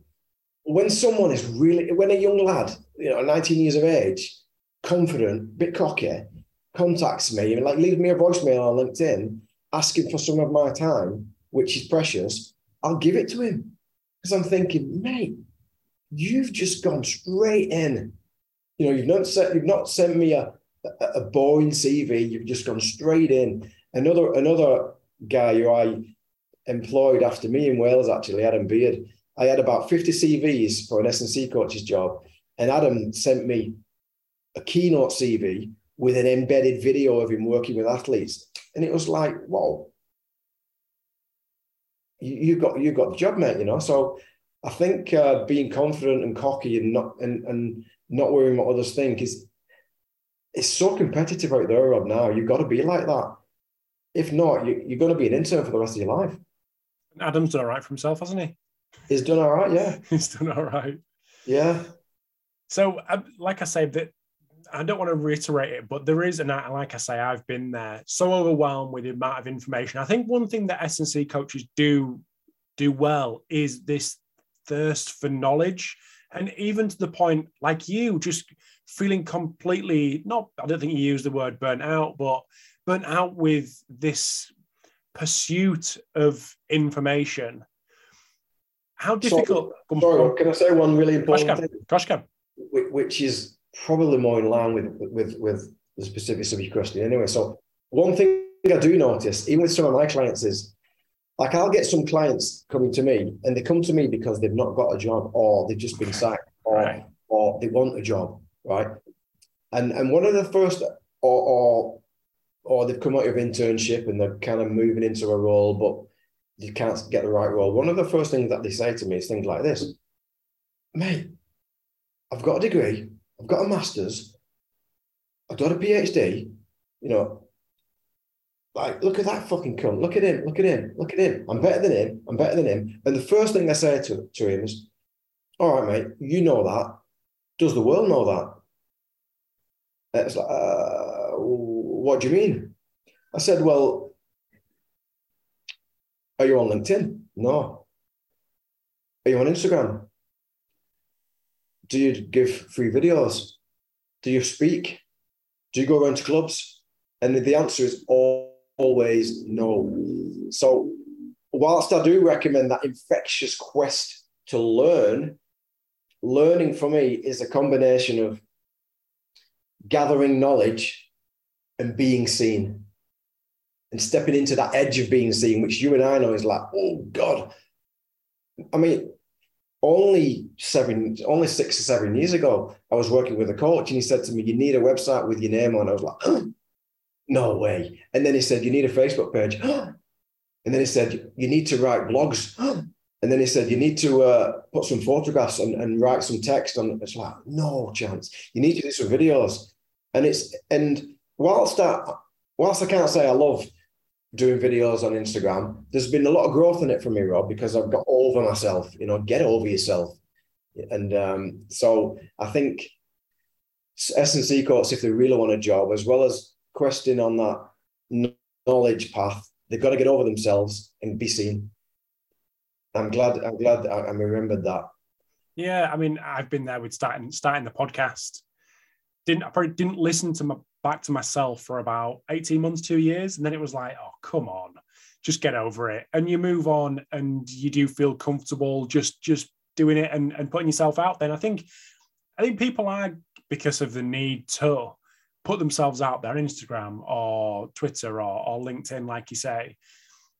When someone is really, when a young lad, you know, 19 years of age, confident, bit cocky, contacts me and like leave me a voicemail on LinkedIn asking for some of my time, which is precious, I'll give it to him. Because I'm thinking, mate, you've just gone straight in. You know, you've not sent you've not sent me a, a, a boring CV, you've just gone straight in. Another another guy who I employed after me in Wales, actually, Adam Beard. I had about 50 CVs for an S&C coach's job. And Adam sent me a keynote CV with an embedded video of him working with athletes. And it was like, whoa, you, you got you got the job, mate. You know. So I think uh, being confident and cocky and not and and not worrying what others think is it's so competitive out there, Rob. Now you've got to be like that. If not, you, you're going to be an intern for the rest of your life. Adam's done all right for himself, hasn't he? He's done all right. Yeah, he's done all right. Yeah. So, uh, like I said, that I don't want to reiterate it, but there is, and like I say, I've been there, so overwhelmed with the amount of information. I think one thing that S&C coaches do do well is this thirst for knowledge, and even to the point, like you, just feeling completely not. I don't think you use the word burnt out, but burnt out with this pursuit of information. How difficult? So, sorry, can I say one really important Gosh, thing? Gosh, which is probably more in line with with with the specifics of your question anyway. So one thing I do notice, even with some of my clients, is like I'll get some clients coming to me and they come to me because they've not got a job or they've just been sacked or right. or they want a job, right? And and one of the first or or or they've come out of internship and they're kind of moving into a role, but you can't get the right role. One of the first things that they say to me is things like this, mate, I've got a degree, I've got a master's, I've got a PhD, you know. Like, look at that fucking cunt. Look at him. Look at him. Look at him. I'm better than him. I'm better than him. And the first thing I say to, to him is, all right, mate, you know that. Does the world know that? it's like, uh, what do you mean? I said, Well, are you on LinkedIn? No. Are you on Instagram? Do you give free videos? Do you speak? Do you go around to clubs? And the answer is always no. So, whilst I do recommend that infectious quest to learn, learning for me is a combination of gathering knowledge and being seen and stepping into that edge of being seen, which you and I know is like, oh God. I mean, only seven, only six or seven years ago, I was working with a coach and he said to me, You need a website with your name on. I was like, No way. And then he said, You need a Facebook page. And then he said, You need to write blogs. And then he said, You need to uh, put some photographs and, and write some text on. It's like, No chance. You need to do some videos. And it's, and whilst I, whilst I can't say I love doing videos on Instagram, there's been a lot of growth in it for me, Rob, because I've got over myself, you know, get over yourself. And um, so I think S&C courts, if they really want a job, as well as questing on that knowledge path, they've got to get over themselves and be seen. I'm glad. I'm glad I, I remembered that. Yeah, I mean, I've been there with starting starting the podcast. Didn't I probably didn't listen to my back to myself for about 18 months, two years. And then it was like, oh, come on, just get over it. And you move on and you do feel comfortable just just doing it and, and putting yourself out there. And I think I think people are because of the need to put themselves out there, Instagram or Twitter or, or LinkedIn, like you say.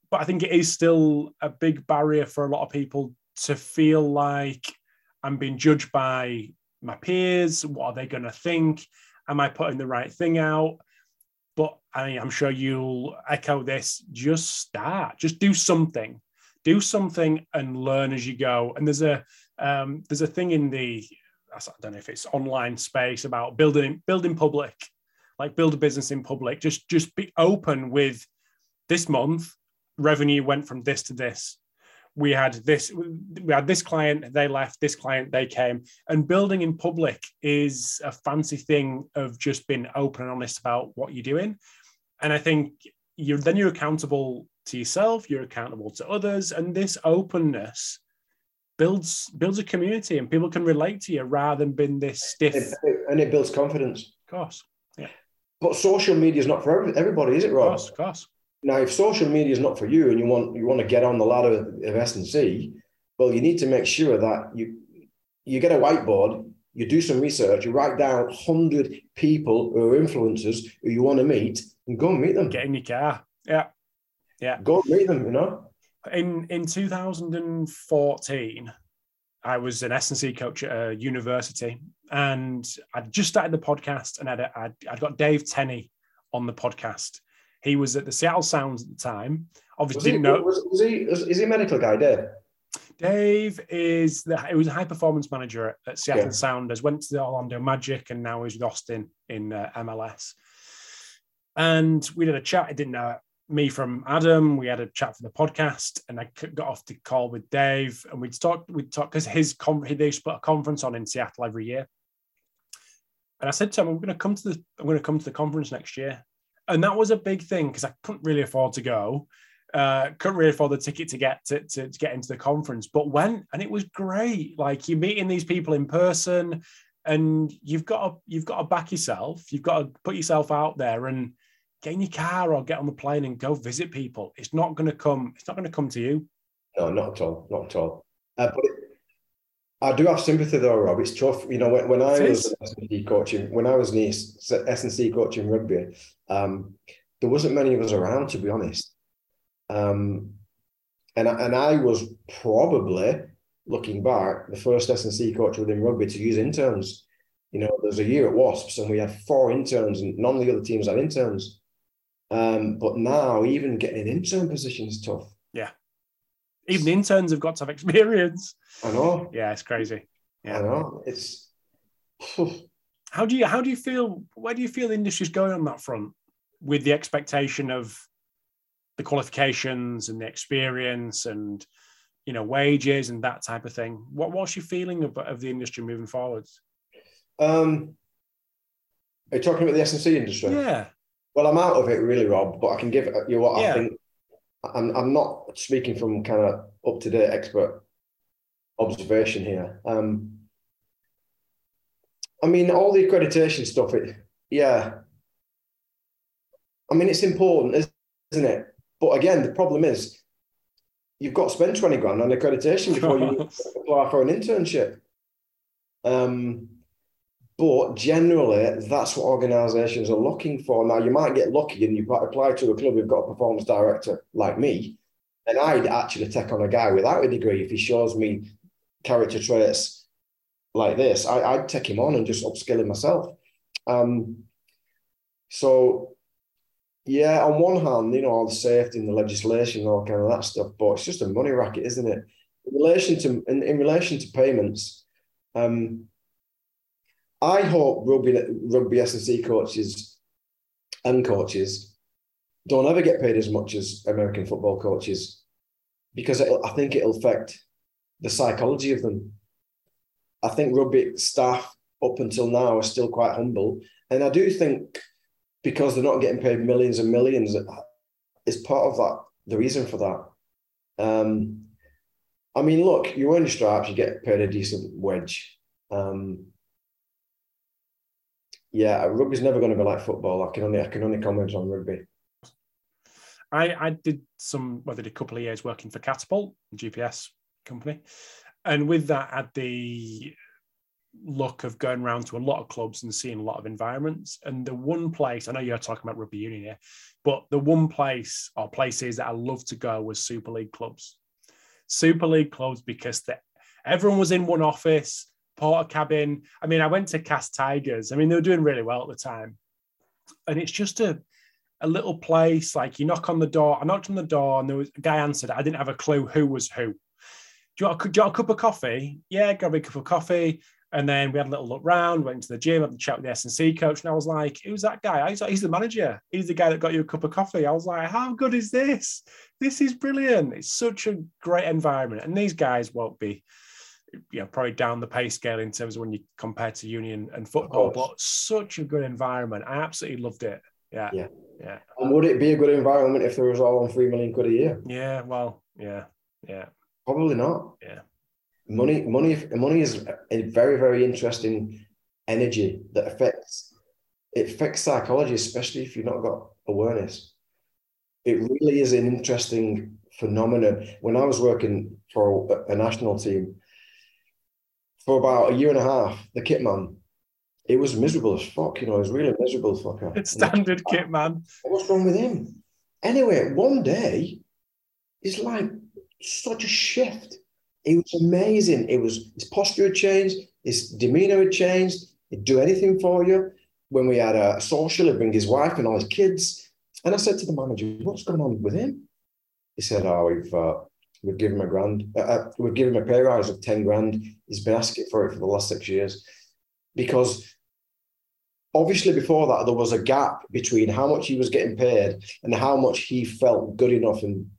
But I think it is still a big barrier for a lot of people to feel like I'm being judged by my peers. What are they going to think? Am I putting the right thing out? But I mean, I'm sure you'll echo this. Just start, just do something, do something and learn as you go. And there's a um, there's a thing in the I don't know if it's online space about building building public, like build a business in public. Just just be open with this month revenue went from this to this we had this we had this client they left this client they came. And building in public is a fancy thing of just being open and honest about what you're doing. And i think you're then you're accountable to yourself you're accountable to others. And this openness builds builds a community and people can relate to you rather than being this stiff. And it builds confidence. Of course yeah. But social media is not for everybody is it Rob? of course of course now, if social media is not for you and you want you want to get on the ladder of S and C, well, you need to make sure that you you get a whiteboard, you do some research, you write down hundred people who are influencers who you want to meet, and go and meet them. Get in your car, yeah, yeah. Go and meet them. You know. In in 2014, I was an S and C coach at a university, and I'd just started the podcast, and I'd, I'd, I'd got Dave Tenney on the podcast he was at the Seattle Sounds at the time. Obviously, was didn't know. Was, was he is he a medical guy, Dave? Dave is the he was a high performance manager at, at Seattle yeah. Sounders. Went to the Orlando Magic and now he's with Austin in uh, MLS. And we did a chat. I didn't know me from Adam. We had a chat for the podcast, and I got off the call with Dave, and we'd talk. We'd talk because his con- they put a conference on in Seattle every year. And I said to him, "I'm going to come to the. I'm going to come to the conference next year." And that was a big thing because I couldn't really afford to go. Uh, couldn't really afford the ticket to get to, to, to, get into the conference, but went and it was great. Like you're meeting these people in person, and you've got to you've got to back yourself. You've got to put yourself out there and get in your car or get on the plane and go visit people. It's not going to come. It's not going to come to you. No, not at all. Not at all. Uh, but it, I do have sympathy though, Rob. It's tough. You know, when, when I was S&C coaching, when I was in S&C coaching rugby, um, there wasn't many of us around, to be honest. Um, and, and I was probably, looking back, the first S&C coach within rugby to use interns. You know, there's a year at Wasps and we had four interns and none of the other teams had interns. Um, but now even getting an intern position is tough. Yeah. Even the interns have got to have experience. I know. Yeah, it's crazy. Yeah. I know. It's how do you how do you feel where do you feel the industry's going on that front with the expectation of the qualifications and the experience and you know wages and that type of thing? What what's your feeling of, of the industry moving forwards? Um are you talking about the S&C industry? Yeah. Well, I'm out of it really, Rob, but I can give you what Yeah. I think. I'm I'm not speaking from kind of up to date expert observation here. Um, I mean, all the accreditation stuff. It, yeah. I mean, it's important, isn't it? But again, the problem is, you've got to spend twenty grand on accreditation before you apply for an internship. Um, but generally, that's what organisations are looking for. Now, you might get lucky and you apply to a club who've got a performance director like me, and I'd actually take on a guy without a degree if he shows me character traits like this. I, would take him on and just upskill him myself. Um, so, yeah, on one hand, you know, all the safety and the legislation and all kind of that stuff, but it's just a money racket, isn't it? In relation to in, in relation to payments, um, I hope rugby rugby S&C coaches and coaches don't ever get paid as much as American football coaches because I think it'll affect the psychology of them. I think rugby staff up until now are still quite humble, and I do think because they're not getting paid millions and millions is part of that. The reason for that. Um, I mean, look, you earn your stripes, you get paid a decent wage. Um, yeah, rugby's never going to be like football. I can only I can only comment on rugby. I I did some well, I did a couple of years working for Catapult, GPS company, and with that, had the luck of going around to a lot of clubs and seeing a lot of environments. And the one place I know you're talking about rugby union here, but the one place or places that I love to go was Super League clubs. Super League clubs because the, everyone was in one office porter cabin. I mean, I went to Cas Tigers. I mean, they were doing really well at the time. And it's just a, a little place, like you knock on the door. I knocked on the door and there was a guy answered. I didn't have a clue who was who. Do you, want a, do you want a cup of coffee? Yeah, grab a cup of coffee. And then we had a little look round, went to the gym, had a chat with the S&C coach. And I was like, who's that guy? He's, like, he's the manager. He's the guy that got you a cup of coffee. I was like, how good is this? This is brilliant. It's such a great environment. And these guys won't be you know, probably down the pay scale in terms of when you compare to union and football, but such a good environment. I absolutely loved it. Yeah. Yeah. Yeah. And would it be a good environment if there was all on three million quid a year? Yeah. Well, yeah. Yeah. Probably not. Yeah. Money, money, money is a very, very interesting energy that affects it affects psychology, especially if you've not got awareness. It really is an interesting phenomenon. When I was working for a national team, for about a year and a half, the kit man, it was miserable as fuck, you know, it was really miserable fucker. It's standard kit man. What's wrong with him? Anyway, one day, it's like such a shift. It was amazing. It was his posture had changed, his demeanor had changed, he'd do anything for you. When we had a social, he'd bring his wife and all his kids. And I said to the manager, What's going on with him? He said, Oh, we've uh, We've given him a grand. Uh, uh, we've given him a pay rise of ten grand. He's been asking for it for the last six years, because obviously before that there was a gap between how much he was getting paid and how much he felt good enough and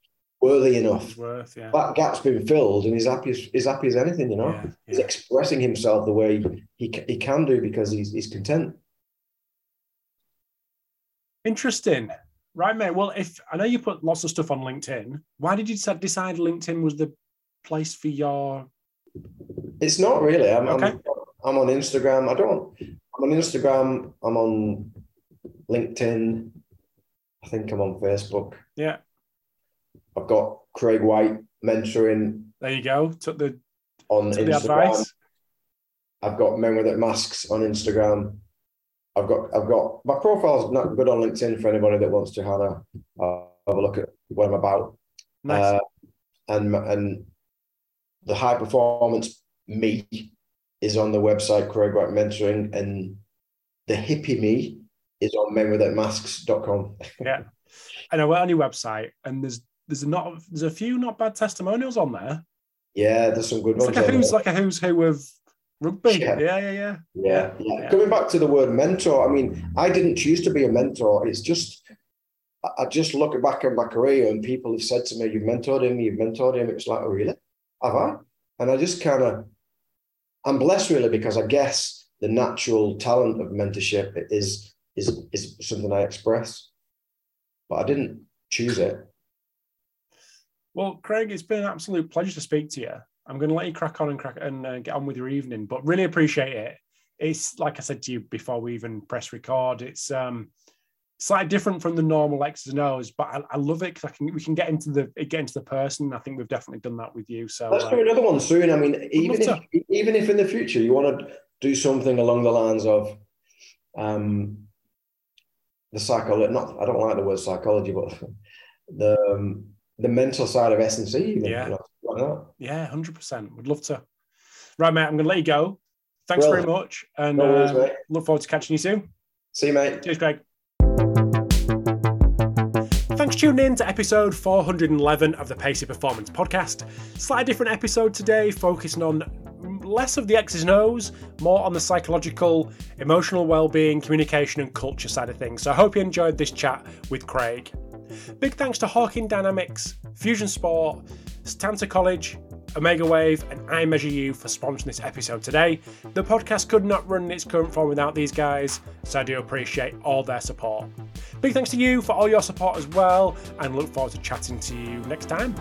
worthy enough. Worth, yeah. That gap's been filled, and he's happy. As, he's happy as anything, you know. Yeah, He's expressing himself the way he he can do because he's he's content. Interesting. Right, mate. Well, if I know you put lots of stuff on LinkedIn, why did you decide LinkedIn was the place for your? It's not really. I'm, Okay. I'm, I'm on Instagram. I don't. I'm on Instagram. I'm on LinkedIn. I think I'm on Facebook. Yeah, I've got Craig White mentoring there you go. Took the on took the advice. I've got Men Without Masks on Instagram. I've got I've got my profile's not good on LinkedIn for anybody that wants to have a uh, have a look at what I'm about. Nice. Uh, and and the high performance me is on the website Craig White Mentoring, and the hippie me is on menwithoutmasks.com. yeah, and I went on your website, and there's there's not there's a few not bad testimonials on there. Yeah, there's some good It's ones. like a who's there. like a who's who of rugby. Yeah. Yeah, yeah, yeah. Yeah, yeah. Yeah. Coming back to the word mentor, I mean, I didn't choose to be a mentor. It's just, I- I just look back at my career and people have said to me, "You've mentored him, you've mentored him." It's like, oh, really? Have I? And I just kind of, I'm blessed really because I guess the natural talent of mentorship is is is something I express, but I didn't choose it. Well, Craig, it's been an absolute pleasure to speak to you. I'm going to let you crack on and crack and uh, get on with your evening, but really appreciate it. It's like I said to you before we even press record. It's um, slightly different from the normal X's and O's, but I, I love it because I can we can get into the get into the person. I think we've definitely done that with you. So let's uh, do another one soon. I mean, even if, even if in the future you want to do something along the lines of um, the psychology. Not I don't like the word psychology, but the um, the mental side of S and C. Yeah, you know, yeah, hundred percent. Would love to. Right, mate. I'm going to let you go. Thanks well, very much, and no worries, uh, look forward to catching you soon. See you, mate. Cheers, Craig. Thanks for tuning in to episode 411 of the Pacey Performance Podcast. Slightly different episode today, focusing on less of the X's and O's, more on the psychological, emotional well-being, communication, and culture side of things. So I hope you enjoyed this chat with Craig. Big thanks to Hawkin Dynamics, Fusion Sport, Setanta College, Omegawave, and iMeasureU for sponsoring this episode today. The podcast could not run in its current form without these guys, so I do appreciate all their support. Big thanks to you for all your support as well, and look forward to chatting to you next time.